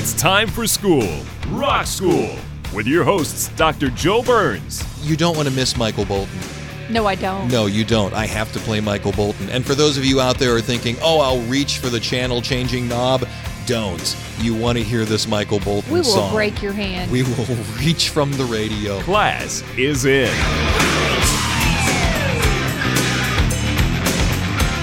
It's time for school, Rock School, with your hosts, Dr. Joe Burns. You don't want to miss Michael Bolton. No, I don't. No, you don't. I have to play Michael Bolton. And for those of you out there who are thinking, oh, I'll reach for the channel changing knob, don't. You want to hear this Michael Bolton song. We will song. break your hand. We will reach from the radio. Class is in.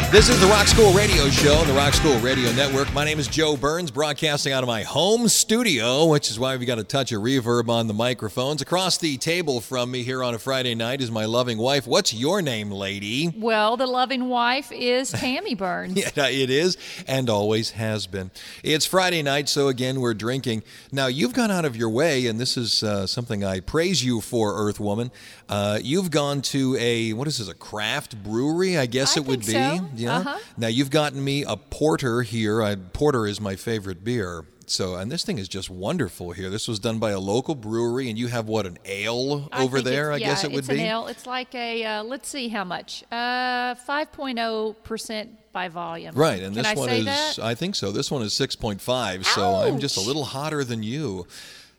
This is the Rock School Radio Show on the Rock School Radio Network. My name is Joe Burns, broadcasting out of my home studio, which is why we've got a touch of reverb on the microphones. Across the table from me here on a Friday night is my loving wife. What's your name, lady? well, the loving wife is Tammy Burns. Yeah, it is and always has been. It's Friday night, so again, we're drinking. Now, you've gone out of your way, and this is uh, something I praise you for, Earth Woman. Uh, you've gone to a, what is this, a craft brewery, I guess I it would be. so. Yeah. Uh-huh. Now, you've gotten me a porter here. I, porter is my favorite beer. So, and this thing is just wonderful here. This was done by a local brewery, and you have what, an ale I over there, I it's- guess it would it's be? an ale. It's like a, uh, let's see how much. Uh, 5.0% by volume. Right, and Can this I one is that? I think so. This one is 6.5, so I'm just a little hotter than you.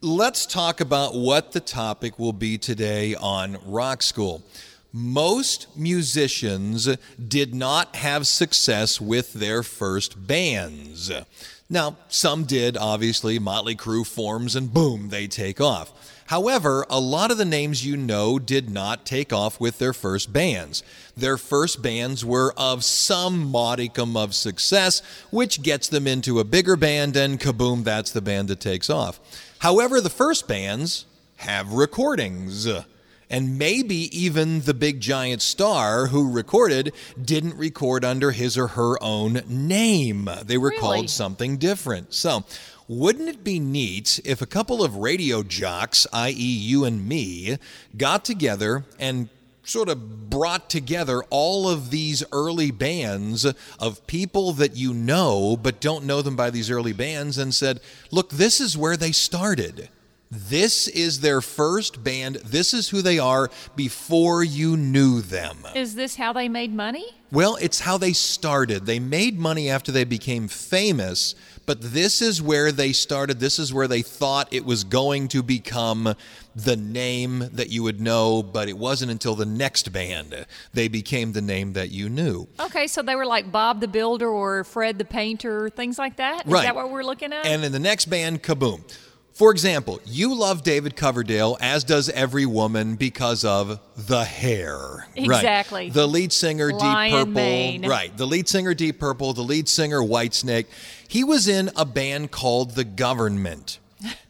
Let's talk about what the topic will be today on Rock School. Most musicians did not have success with their first bands. Now, some did, obviously. Motley Crue forms and boom, they take off. However, a lot of the names you know did not take off with their first bands. Their first bands were of some modicum of success, which gets them into a bigger band, and kaboom, that's the band that takes off. However, the first bands have recordings. And maybe even the big giant star who recorded didn't record under his or her own name. They were Really? called something different. So, wouldn't it be neat if a couple of radio jocks, i.e., you and me, got together and sort of brought together all of these early bands of people that you know but don't know them by these early bands and said, look, this is where they started. This is their first band. This is who they are before you knew them. Is this how they made money? Well, it's how they started. They made money after they became famous, but this is where they started. This is where they thought it was going to become the name that you would know, but it wasn't until the next band they became the name that you knew. Okay, so they were like Bob the Builder or Fred the Painter, things like that? Is Right. that what we're looking at? And in the next band, kaboom. For example, you love David Coverdale, as does every woman, because of the hair. Exactly. Right. The lead singer, Lion Deep Purple. Right. The lead singer, Deep Purple. The lead singer, Whitesnake. He was in a band called The Government.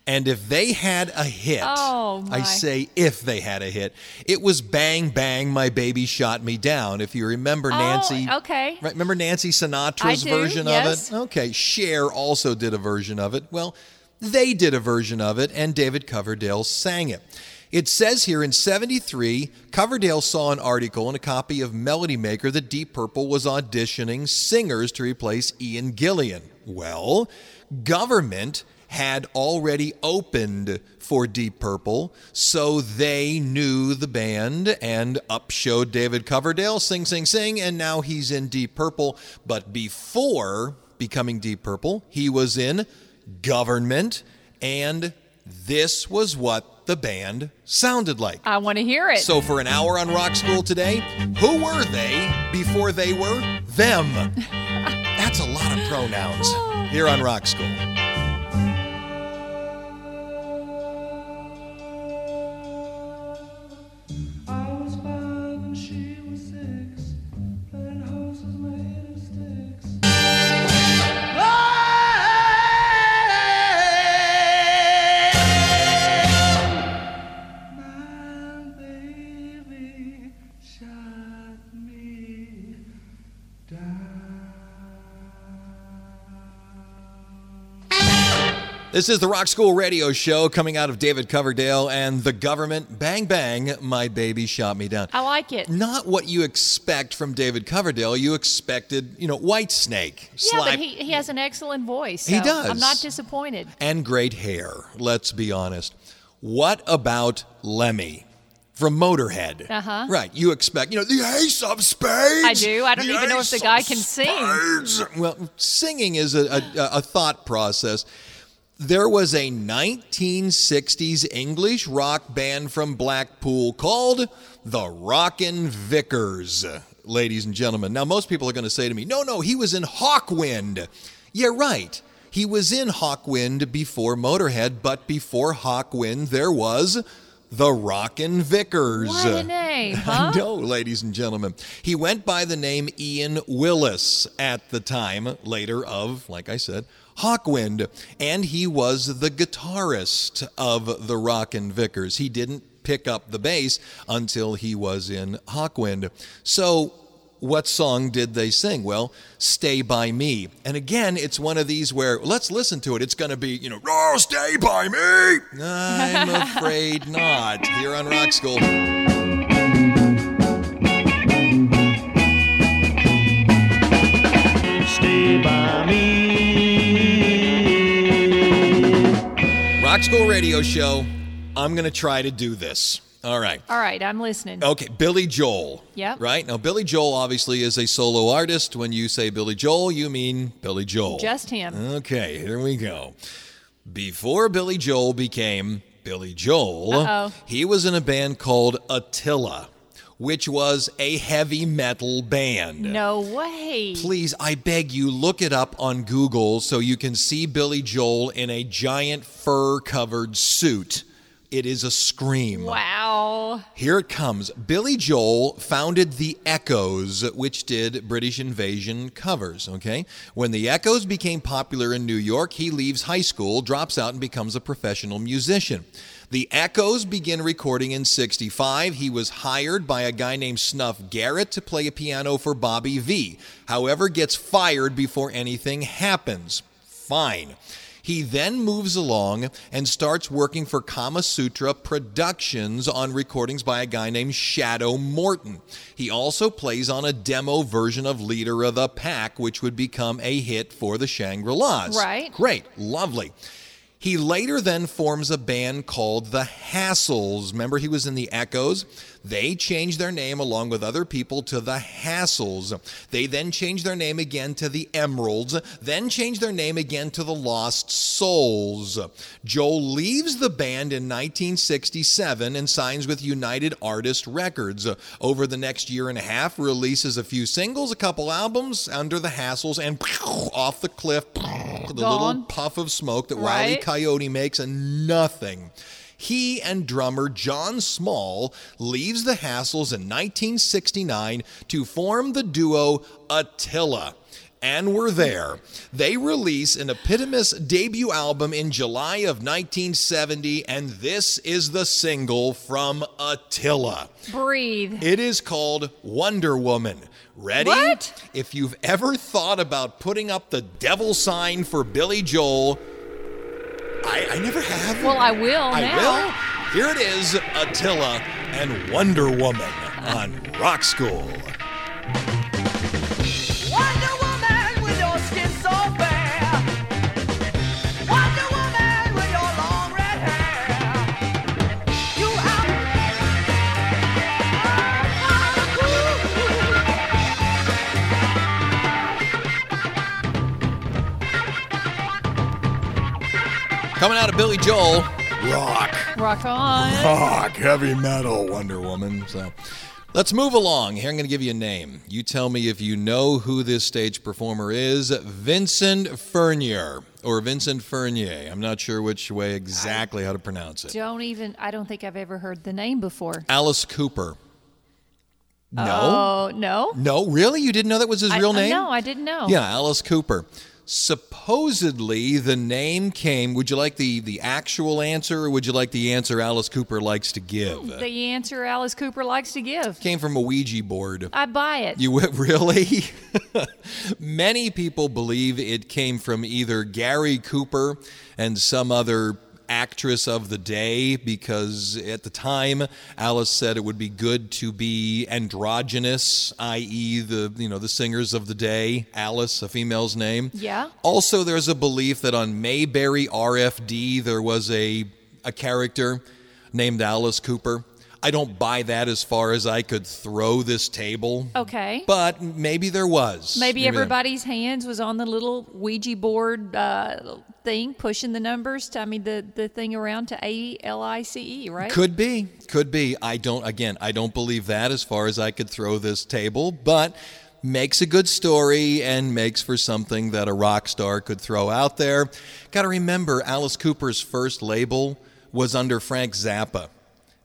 And if they had a hit, Oh, I say if they had a hit, it was Bang Bang, My Baby Shot Me Down. If you remember Oh, Nancy. okay. Right, remember Nancy Sinatra's do, version yes. of it? Okay, Cher also did a version of it. Well, they did a version of it, and David Coverdale sang it. It says here in 73, Coverdale saw an article in a copy of Melody Maker that Deep Purple was auditioning singers to replace Ian Gillan. Well, government had already opened for Deep Purple, so they knew the band and up showed David Coverdale, sing, sing, sing, and now he's in Deep Purple. But before becoming Deep Purple, he was in Government, and this was what the band sounded like. I want to hear it. So, for an hour on Rock School today, who were they before they were them? That's a lot of pronouns here on Rock School. This is the Rock School Radio Show coming out of David Coverdale and the government. Bang, bang, my baby shot me down. I like it. Not what you expect from David Coverdale. You expected, you know, White Snake. Yeah, but he, he has an excellent voice. He does. I'm not disappointed. and great hair, let's be honest. What about Lemmy? From Motorhead. Uh-huh. Right. You expect, you know, the ace of spades. I do. I don't even know if the guy can sing. spades. Well, singing is a, a, a thought process. There was a 1960s English rock band from Blackpool called the Rockin' Vickers, ladies and gentlemen. Now, most people are going to say to me, no, no, he was in Hawkwind. Yeah, right. He was in Hawkwind before Motorhead, but before Hawkwind, there was the Rockin' Vickers. What a name, huh? I know, ladies and gentlemen. He went by the name Ian Willis at the time, later of, like I said, Hawkwind, and he was the guitarist of the Rockin' Vickers. He didn't pick up the bass until he was in Hawkwind. So, what song did they sing? Well, Stay By Me. And again, it's one of these where, let's listen to it. It's going to be, you know, oh, stay by me. I'm afraid not. Here on Rock School. Stay by me. Rock School Radio Show. I'm going to try to do this. All right. All right, I'm listening. Okay, Billy Joel. Yep. Right? Now, Billy Joel obviously is a solo artist. When you say Billy Joel, you mean Billy Joel. Just him. Okay, here we go. Before Billy Joel became Billy Joel, Uh-oh. he was in a band called Attila, which was a heavy metal band. No way. Please, I beg you, look it up on Google so you can see Billy Joel in a giant fur covered suit. It is a scream. Wow. Here it comes. Billy Joel founded the Echoes, which did British invasion covers, okay? When the Echoes became popular in New York, he leaves high school, drops out, and becomes a professional musician. The Echoes begin recording in 65. He was hired by a guy named Snuff Garrett to play a piano for Bobby Vee However, gets fired before anything happens. Fine. He then moves along and starts working for Kama Sutra Productions on recordings by a guy named Shadow Morton. He also plays on a demo version of Leader of the Pack, which would become a hit for the Shangri La's. Right. Great. Lovely. He later then forms a band called the Hassles. Remember, he was in the Echoes? They changed their name along with other people to the Hassles. They then changed their name again to the Emeralds, then changed their name again to the Lost Souls. Joel leaves the band in 1967 and signs with United Artist Records. Over the next year and a half, releases a few singles, a couple albums under the Hassles, and off the cliff, the little puff of smoke that Wiley Right. Coyote makes, and nothing. He and drummer John Small leaves the Hassles in 1969 to form the duo Attila. And we're there. They release an epitomous debut album in July of 1970, and this is the single from Attila. Breathe. It is called Wonder Woman. Ready? What? If you've ever thought about putting up the devil sign for Billy Joel, I, I never have. Well, I will I now. will. Here it is Attila and Wonder Woman on Rock School. Coming out of Billy Joel, rock. Rock on. Rock, heavy metal, Wonder Woman. So let's move along. Here, I'm going to give you a name. You tell me if you know who this stage performer is Vincent Furnier or Vincent Furnier. I'm not sure which way exactly how to pronounce it. Don't even, I don't think I've ever heard the name before. Alice Cooper. No? Oh, no? No, really? You didn't know that was his I- real uh, name? No, I didn't know. Yeah, Alice Cooper. Supposedly, the name came. Would you like the, the actual answer or would you like the answer Alice Cooper likes to give? The answer Alice Cooper likes to give. Came from a Ouija board. I buy it. You really? Many people believe it came from either Gary Cooper and some other actress of the day because at the time Alice said it would be good to be androgynous, i.e. the you know the singers of the day, Alice, a female's name. Yeah. Also there's a belief that on Mayberry RFD there was a a character named Alice Cooper. I don't buy that as far as I could throw this table. okay. But maybe there was. Maybe there- everybody's hands was on the little Ouija board uh, thing, pushing the numbers. To, I mean, the the thing around to A L I C E, right? Could be. Could be. I don't, again, I don't believe that as far as I could throw this table, but makes a good story and makes for something that a rock star could throw out there. Got to remember, Alice Cooper's first label was under Frank Zappa.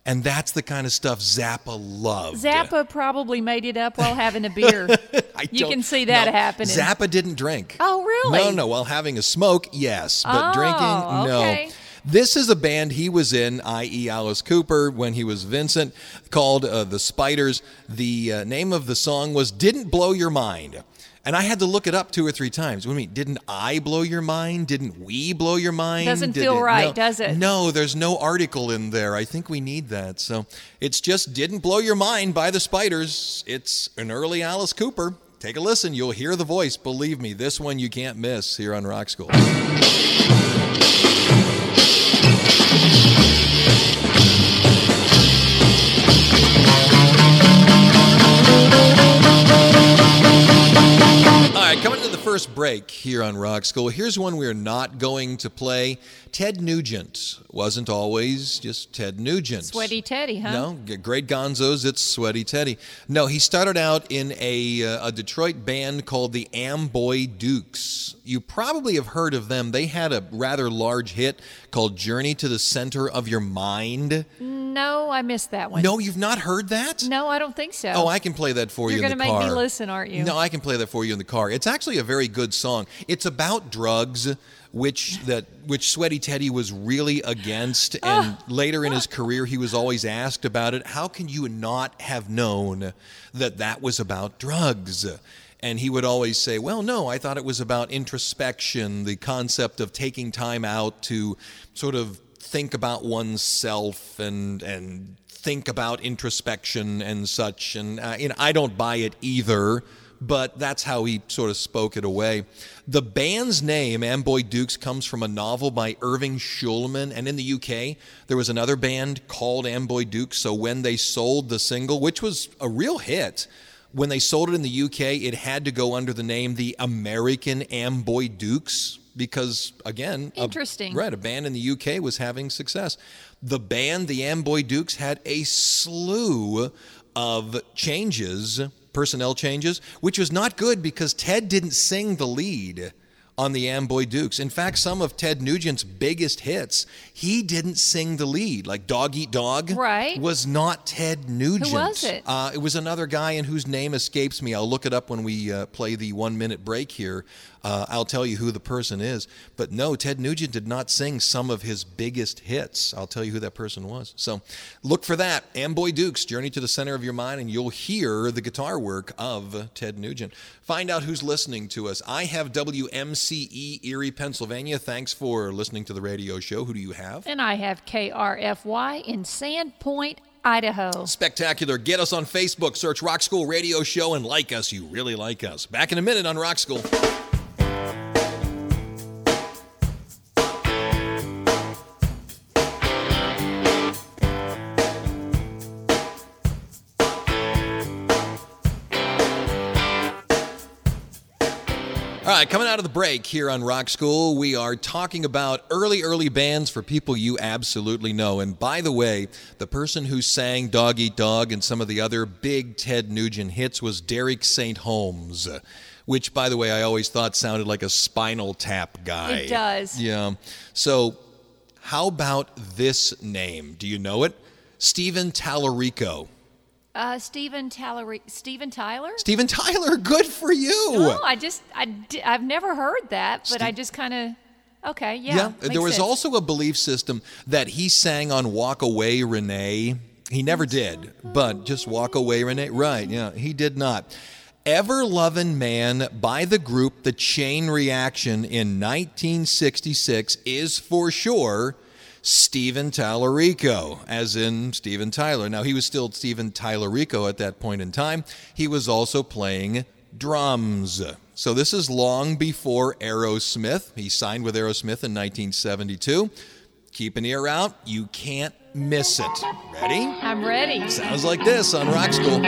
And that's the kind of stuff Zappa loved. Zappa probably made it up while having a beer. I You can see that no, happening. Zappa didn't drink. Oh, really? No, no. While having a smoke, yes, but Oh, drinking, no. okay. This is a band he was in, i.e., Alice Cooper, when he was Vincent, called uh, The Spiders. The uh, name of the song was Didn't Blow Your Mind. And I had to look it up two or three times. What do you mean? Didn't I blow your mind? Didn't we blow your mind? Doesn't Did feel it- right, no. does it? No, there's no article in there. I think we need that. So it's just Didn't Blow Your Mind by the Spiders. It's an early Alice Cooper. Take a listen. You'll hear the voice. Believe me, this one you can't miss here on Rock School. First break here on Rock School. Here's one we're not going to play. Ted Nugent wasn't always just Ted Nugent. Sweaty Teddy, huh? No, great Gonzos. It's Sweaty Teddy. No, he started out in a uh, a Detroit band called the Amboy Dukes. You probably have heard of them. They had a rather large hit called "Journey to the Center of Your Mind." No, I missed that one. No, you've not heard that. No, I don't think so. Oh, I can play that for You're you in the gonna make car. me listen, aren't you? No, I can play that for you in the car. It's actually a very good song. It's about drugs, which that which Sweaty Teddy was really against, and later in his career, he was always asked about it. How can you not have known that that was about drugs? And he would always say, Well, no, I thought it was about introspection, the concept of taking time out to sort of think about oneself and and think about introspection and such. And uh, you know, I don't buy it either, but that's how he sort of spoke it away. The band's name, Amboy Dukes, comes from a novel by Irving Shulman. And in the UK, there was another band called Amboy Dukes. So when they sold the single, which was a real hit, when they sold it in the UK, it had to go under the name the American Amboy Dukes because, again, a- Interesting. right, a band in the UK was having success. The band, the Amboy Dukes, had a slew of changes, personnel changes, which was not good because Ted didn't sing the lead on the Amboy Dukes. In fact, some of Ted Nugent's biggest hits, he didn't sing the lead. Like Dog Eat Dog Right. was not Ted Nugent. Who was it? Uh, it was another guy in whose name escapes me. I'll look it up when we uh, play the one minute break here. Uh, I'll tell you who the person is. But no, Ted Nugent did not sing some of his biggest hits. I'll tell you who that person was. So look for that. Amboy Dukes, Journey to the Center of Your Mind, and you'll hear the guitar work of Ted Nugent. Find out who's listening to us. I have WMCE Erie, Pennsylvania. Thanks for listening to the radio show. Who do you have? And I have KRFY in Sandpoint, Idaho. Spectacular. Get us on Facebook, search Rock School Radio Show, and like us. You really like us. Back in a minute on Rock School. Right, coming out of the break here on Rock School, we are talking about early, early bands for people you absolutely know. And by the way, the person who sang Dog Eat Dog and some of the other big Ted Nugent hits was Derek St. Holmes, which, by the way, I always thought sounded like a spinal tap guy. It does. Yeah. So, how about this name? Do you know it? Steven Tallarico. Uh, Steven Tyler. Steven Tyler. Steven Tyler, good for you. Oh, I just I I've never heard that, but I just kind of okay, yeah. makes there was sense. also a belief system that he sang on Walk Away Renee. He never did, but just Walk Away Renee. Right, yeah, he did not. Ever Lovin' Man by the group The Chain Reaction in 1966 is for sure Steven Tallarico, as in Steven Tyler. Now, he was still Steven Tylerico at that point in time. He was also playing drums. So, this is long before Aerosmith. He signed with Aerosmith in 1972. Keep an ear out, you can't miss it. Ready? I'm ready. Sounds like this on Rock School.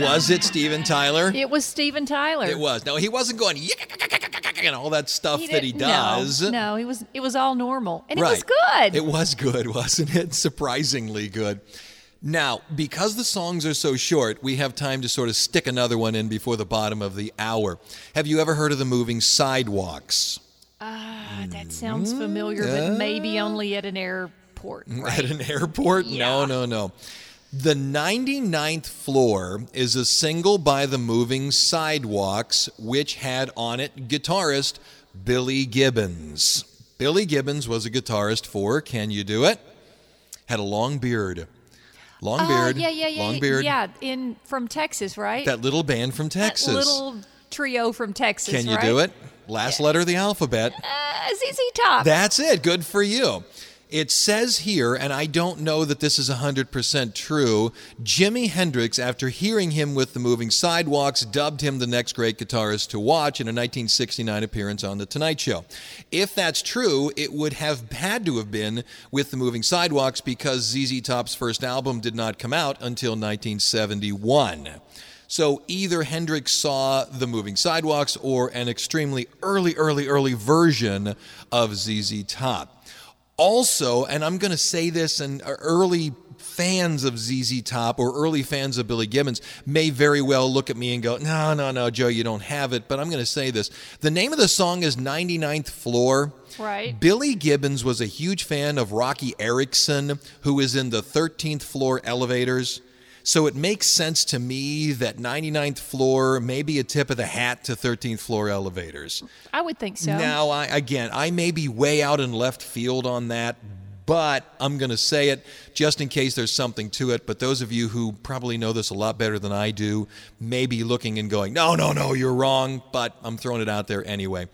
Was it Steven Tyler? It was Steven Tyler. It was. No, he wasn't going and all that stuff He that he does. No, no, it was it was all normal, and it was good. It was good, wasn't it? Surprisingly good. Now, because the songs are so short, we have time to sort of stick another one in before the bottom of the hour. Have you ever heard of the moving Sidewalks? Ah, that sounds familiar, but maybe only at an airport. At an airport? No, no, no. The 99th floor is a single by the moving Sidewalks, which had on it guitarist Billy Gibbons. Billy Gibbons was a guitarist for Can You Do It? Had a long beard. Long Ah, beard. yeah, yeah, yeah, Long beard. Yeah, in from Texas, right? That little band from That Texas. little trio from Texas. Can you right? do it? Last letter of the alphabet. Uh, ZZ Top. That's it. Good for you. It says here, and I don't know that this is 100% true, Jimi Hendrix, after hearing him with the moving sidewalks, dubbed him the next great guitarist to watch in a 1969 appearance on The Tonight Show. If that's true, it would have had to have been with the moving sidewalks because ZZ Top's first album did not come out until 1971. So either Hendrix saw the moving sidewalks or an extremely early, early, early version of ZZ Top. Also, and I'm going to say this, and uh, early fans of ZZ Top or early fans of Billy Gibbons may very well look at me and go, no, no, no, Joe, you don't have it. But I'm going to say this. The name of the song is 99th Floor. Right. Billy Gibbons was a huge fan of Roky Erickson, who is in the 13th floor elevators. So it makes sense to me that 99th floor may be a tip of the hat to 13th floor elevators. I would think so. Now, I, again, I may be way out in left field on that, but I'm going to say it just in case there's something to it. But those of you who probably know this a lot better than I do may be looking and going, no, no, no, you're wrong, but I'm throwing it out there anyway.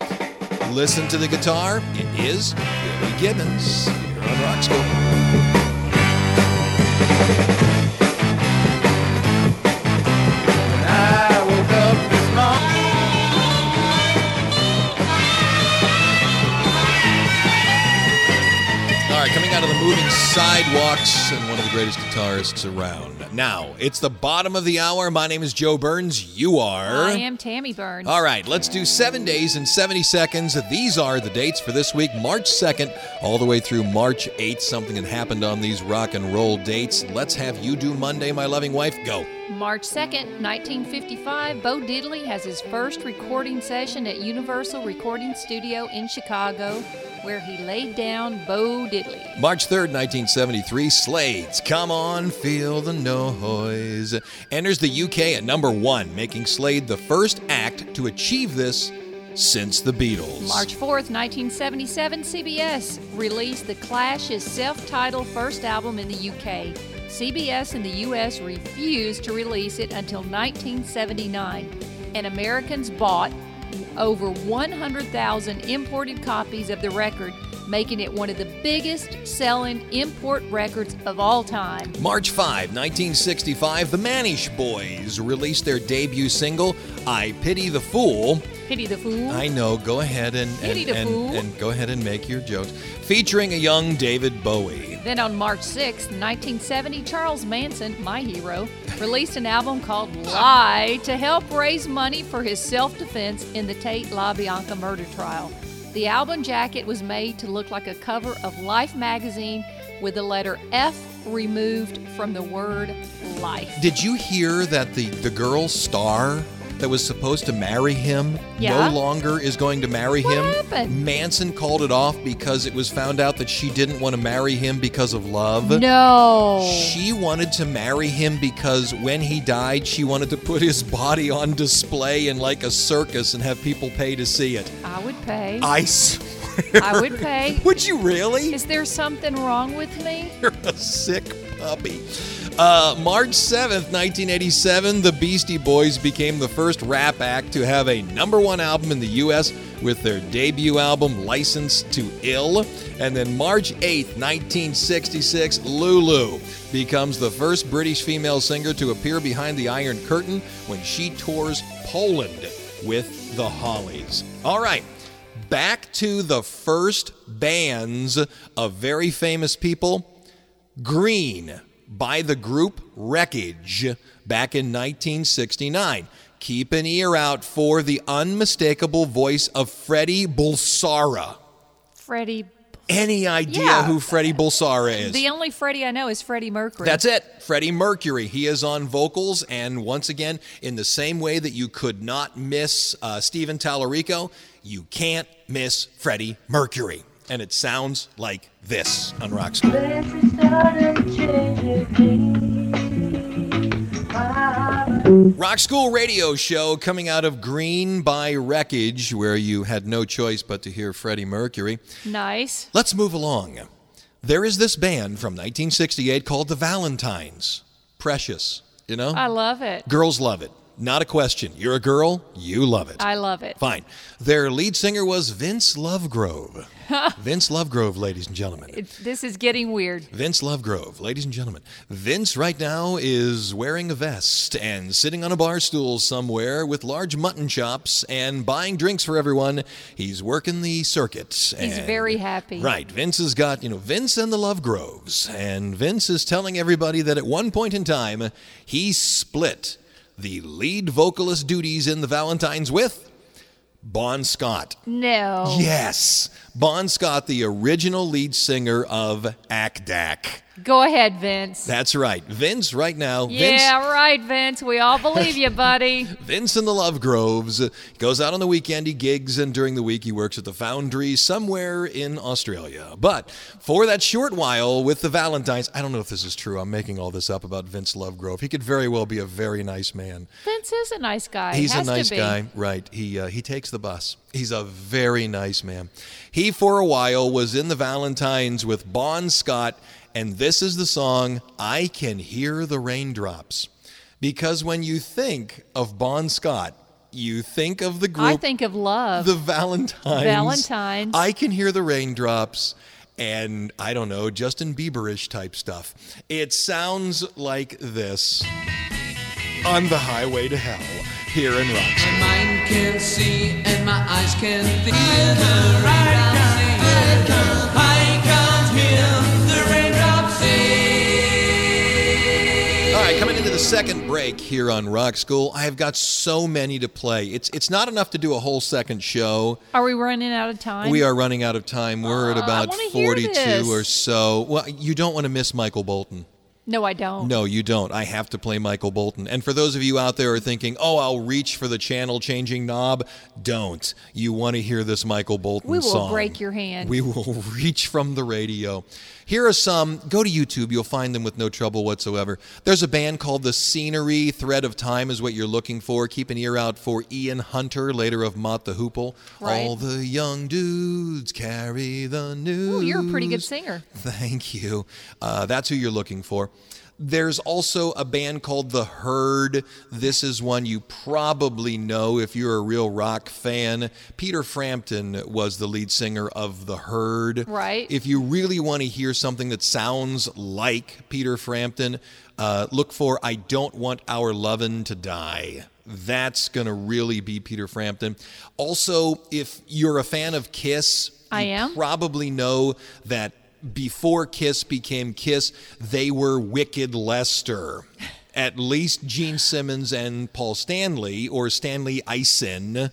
Listen to the guitar. It is Billy Gibbons here on Rock School. Sidewalks and one of the greatest guitarists around. Now, it's the bottom of the hour. My name is Joe Burns. You are. I am Tammy Burns. All right, let's do seven days and 70 seconds. These are the dates for this week March 2nd, all the way through March 8th. Something had happened on these rock and roll dates. Let's have you do Monday, my loving wife. Go. March 2nd, 1955, Bo Diddley has his first recording session at Universal Recording Studio in Chicago, where he laid down Bo Diddley. March 3rd, 1973, Slade's Come On, Feel the Noise enters the UK at number one, making Slade the first act to achieve this since the Beatles. March 4th, 1977, CBS released The Clash's self titled first album in the UK. CBS in the US refused to release it until 1979, and Americans bought over 100,000 imported copies of the record, making it one of the biggest selling import records of all time. March 5, 1965, the Manish Boys released their debut single, I Pity the Fool. Pity the Fool. I know, go ahead and, and, Pity the and, fool. and go ahead and make your jokes. Featuring a young David Bowie. Then on March 6, 1970, Charles Manson, my hero, released an album called Lie to help raise money for his self defense in the Tate LaBianca murder trial. The album jacket was made to look like a cover of Life magazine with the letter F removed from the word life. Did you hear that the, the girl star that was supposed to marry him Yeah? no longer is going to marry What him. happened? Manson called it off because it was found out that she didn't want to marry him because of love. No. She wanted to marry him because when he died, she wanted to put his body on display in like a circus and have people pay to see it. I would pay. I swear. I would pay. Would you really? Is there something wrong with me? You're a sick puppy. Uh, March 7th, 1987, the Beastie Boys became the first rap act to have a number one album in the U.S. with their debut album, Licensed to Ill. And then March 8th, 1966, Lulu becomes the first British female singer to appear behind the Iron Curtain when she tours Poland with the Hollies. All right back to the first bands of very famous people Green by the group Wreckage back in 1969. Keep an ear out for the unmistakable voice of Freddie Bulsara. Freddie. Any idea Yeah. who Freddie Bulsara is? The only Freddie I know is Freddie Mercury. That's it. Freddie Mercury. He is on vocals, and once again, in the same way that you could not miss uh, Steven Tallarico, you can't miss Freddie Mercury. And it sounds like this on Rock School. Rock School Radio Show coming out of Green by Wreckage, where you had no choice but to hear Freddie Mercury. nice. Let's move along. There is this band from 1968 called the Valentines. Precious, you know? I love it. Girls love it. Not a question. You're a girl, you love it. I love it. Fine. Their lead singer was Vince Lovegrove. Vince Lovegrove, ladies and gentlemen. It, this is getting weird. Vince Lovegrove, ladies and gentlemen. Vince right now is wearing a vest and sitting on a bar stool somewhere with large mutton chops and buying drinks for everyone. He's working the circuit. He's and- very happy. Right. Vince has got, you know, Vince and the Lovegroves. And Vince is telling everybody that at one point in time, he split the lead vocalist duties in the Valentines with Bon Scott. No. Yes. Bon Scott, the original lead singer of AC/DC. Go ahead, Vince. That's right. Vince, right now, yeah, right, Vince. We all believe you, buddy. Vince, in the Love Groves goes out on the weekend, he gigs, and during the week he works at the Foundry somewhere in Australia. But for that short while with the Valentines, I don't know if this is true. I'm making all this up about Vince Lovegrove. He could very well be a very nice man. Vince is a nice guy. He's a nice guy, right? He uh, he takes the bus. He's a very nice man. He for a while was in the Valentines with Bon Scott, and this is the song "I Can Hear the Raindrops," because when you think of Bon Scott, you think of the group, I think of love. the Valentines. Valentines. I can hear the raindrops. And I don't know, Justin Bieberish type stuff. It sounds like this on the highway to hell here in Roxbury. My mind can see and my eyes can feel right, coming into the second break here on Rock School, I have got so many to play. It's it's not enough to do a whole second show. Are we running out of time? We are running out of time. We're at Uh, I about 42 or so. Well, you don't want to miss Michael Bolton. No, I don't. No, you don't. I have to play Michael Bolton. And for those of you out there who are thinking, oh, I'll reach for the channel changing knob, don't. You want to hear this Michael Bolton We will song. break your hand. We will reach from the radio. Here are some. Go to YouTube. You'll find them with no trouble whatsoever. There's a band called The Scenery. Thread of Time is what you're looking for. Keep an ear out for Ian Hunter, later of Mott the Hoople. Right. All the young dudes carry the news. Ooh, you're a pretty good singer. Thank you. Uh, that's who you're looking for. There's also a band called The Herd. This is one you probably know if you're a real rock fan. Peter Frampton was the lead singer of The Herd. Right. If you really want to hear something that sounds like Peter Frampton, uh, look for I Don't Want Our Lovin' to Die. That's going to really be Peter Frampton. Also, if you're a fan of Kiss, I you am. probably know that before Kiss became Kiss, they were Wicked Lester. At least Gene Simmons and Paul Stanley, or Stanley Eisen,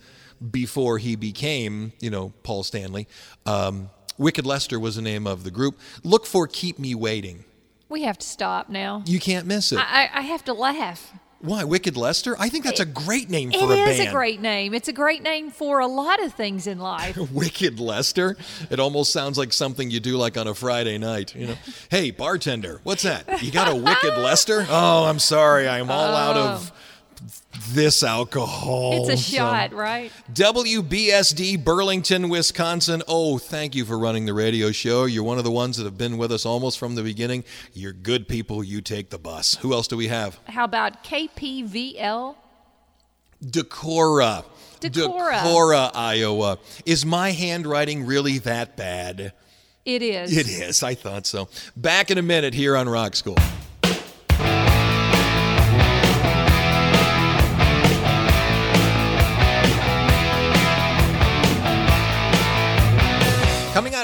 before he became, you know, Paul Stanley. Um, Wicked Lester was the name of the group. Look for Keep Me Waiting. We have to stop now. You can't miss it. I, I, I have to laugh. Why, Wicked Lester? I think that's a great name for a is It is a great name. It's a great name for a lot of things in life. Wicked Lester. It almost sounds like something you do like on a Friday night. You know, hey bartender, what's that? You got a Wicked Lester? Oh, I'm sorry, I'm all out of oh. This alcohol. It's a So- shot, right? WBSD Burlington, Wisconsin. Oh, thank you for running the radio show. You're one of the ones that have been with us almost from the beginning. You're good people. You take the bus. Who else do we have? How about KPVL? Decorah. Decorah. Decorah, Iowa. Is my handwriting really that bad? It is. It is. I thought so. Back in a minute here on Rock School.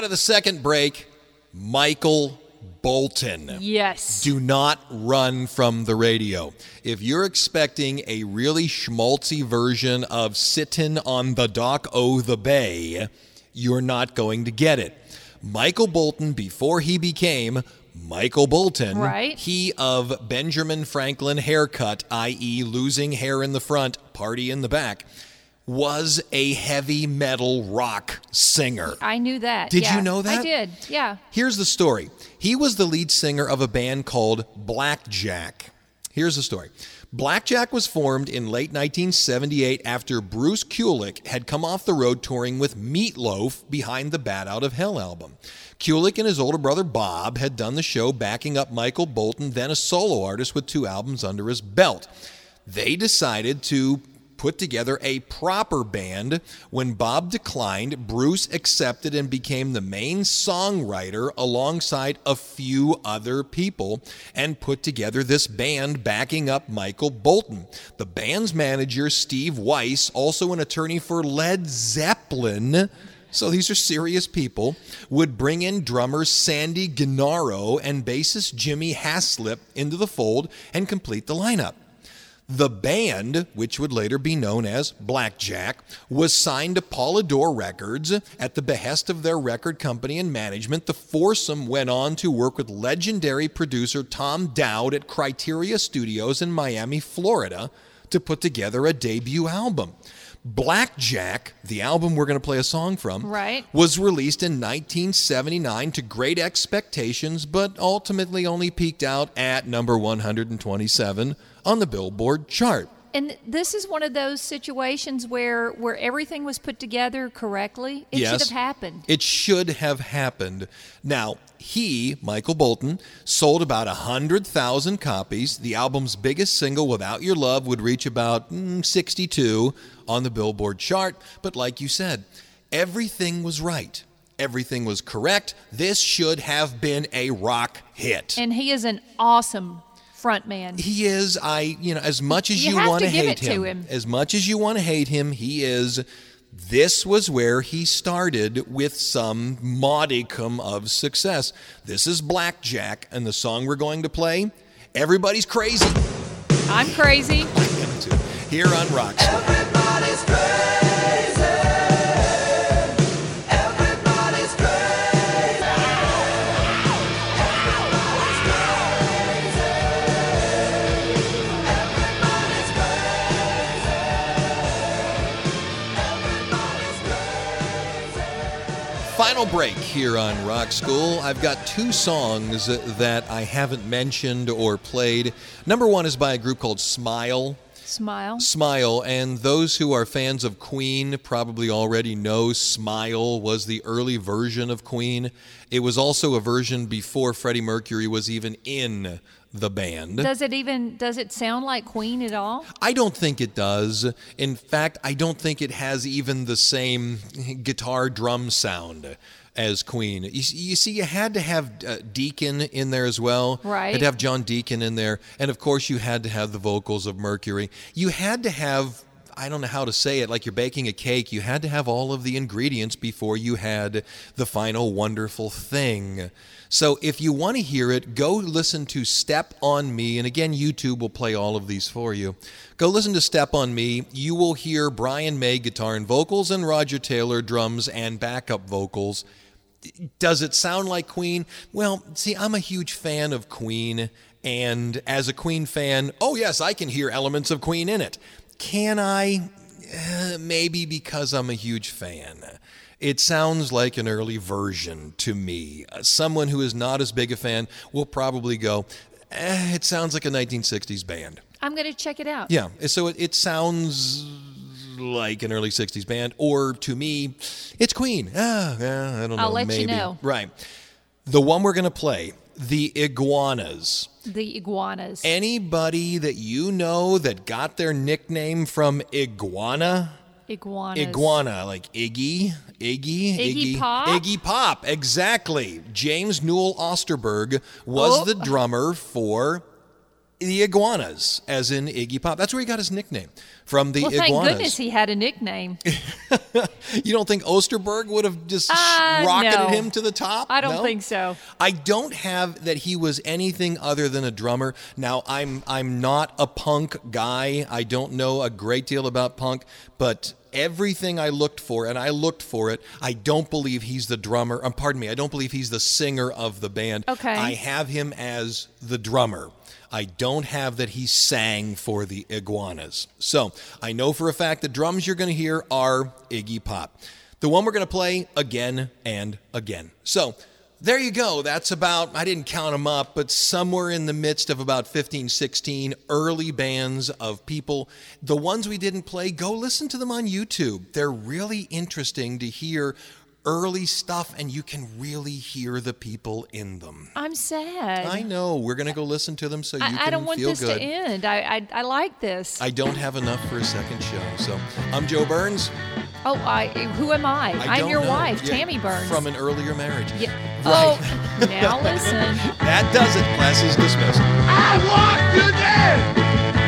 Out of the second break, Michael Bolton. Yes. Do not run from the radio. If you're expecting a really schmaltzy version of Sittin' on the Dock o' the Bay, you're not going to get it. Michael Bolton, before he became Michael Bolton, Right. he of Benjamin Franklin haircut, i.e., losing hair in the front, party in the back, was a heavy metal rock singer. I knew that. Did yeah. you know that? I did. Yeah. Here's the story. He was the lead singer of a band called Blackjack. Here's the story. Blackjack was formed in late 1978 after Bruce Kulick had come off the road touring with Meatloaf behind the Bat Out of Hell album. Kulick and his older brother Bob had done the show backing up Michael Bolton, then a solo artist with two albums under his belt. They decided to put together a proper band. When Bob declined, Bruce accepted and became the main songwriter alongside a few other people and put together this band backing up Michael Bolton. The band's manager, Steve Weiss, also an attorney for Led Zeppelin. So these are serious people. Would bring in drummer Sandy Gennaro and bassist Jimmy Haslip into the fold and complete the lineup. The band, which would later be known as Blackjack, was signed to Polydor Records. At the behest of their record company and management, the foursome went on to work with legendary producer Tom Dowd at Criteria Studios in Miami, Florida, to put together a debut album. Blackjack, the album we're going to play a song from, Right. was released in 1979 to great expectations, but ultimately only peaked out at number 127 on the Billboard chart. And this is one of those situations where where everything was put together correctly. It yes, should have happened. It should have happened. Now, he, Michael Bolton, sold about a 100,000 copies. The album's biggest single, Without Your Love, would reach about mm, 62 on the Billboard chart. But like you said, everything was right. Everything was correct. This should have been a rock hit. And he is an awesome frontman. He is. I, you know, as much as You you, want to hate it to him, him. as much as you want to hate him, he is. This was where he started with some modicum of success. This is Blackjack, and the song we're going to play, Everybody's Crazy, I'm crazy. here on Rockstar. Final break here on Rock School. I've got two songs that I haven't mentioned or played. Number one is by a group called Smile. Smile. Smile, and those who are fans of Queen probably already know Smile was the early version of Queen. It was also a version before Freddie Mercury was even in the band. Does it even does it sound like Queen at all? I don't think it does. In fact, I don't think it has even the same guitar drum sound as Queen. You, you see, you had to have uh, Deacon in there as well. Right. Had to have John Deacon in there. And of course, you had to have the vocals of Mercury. You had to have. I don't know how to say it, like you're baking a cake, you had to have all of the ingredients before you had the final wonderful thing. So if you want to hear it, go listen to Step on Me. And again, YouTube will play all of these for you. Go listen to Step on Me. You will hear Brian May guitar and vocals and Roger Taylor drums and backup vocals. Does it sound like Queen? Well, see, I'm a huge fan of Queen, And as a Queen fan, oh, yes, I can hear elements of Queen in it. Can I? Eh, maybe because I'm a huge fan. It sounds like an early version to me. Someone who is not as big a fan will probably go, eh, it sounds like a 1960s band. I'm going to check it out. Yeah, so it, it sounds like an early 60s band, or to me, it's Queen. Ah, yeah, I don't know. I'll let you maybe. know. Right. The one we're going to play, the Iguanas. The iguanas. Anybody that you know that got their nickname from Iguana? Iguanas. Iguana, like Iggy, Iggy, Iggy Pop? Iggy Pop, exactly. James Newell Osterberg was Oh. the drummer for the Iguanas, as in Iggy Pop. That's where he got his nickname from the Well, thank goodness he had a nickname. you don't think Osterberg would have just Uh, rocketed no. him to the top? I don't No? think so. I don't have that he was anything other than a drummer. Now I'm I'm not a punk guy. I don't know a great deal about punk, but everything I looked for and I looked for it, I don't believe he's the drummer. Um, pardon me, I don't believe he's the singer of the band. Okay. I have him as the drummer. I don't have that he sang for the Iguanas. So I know for a fact the drums you're going to hear are Iggy Pop. The one we're going to play again and again. So there you go. That's about, I didn't count them up, but somewhere in the midst of about 15, 16 early bands of people. The ones we didn't play, go listen to them on YouTube. They're really interesting to hear early stuff, and you can really hear the people in them. I'm sad. I know. We're going to go listen to them so you I, can I don't want feel this good. to end. I, I I like this. I don't have enough for a second show. So I'm Joe Burns. oh, I who am I? I am your know. wife, Yeah, Tammy Burns. From an earlier marriage. yeah. Right. Oh, now listen. That does it. Class is dismissed. I want to dance.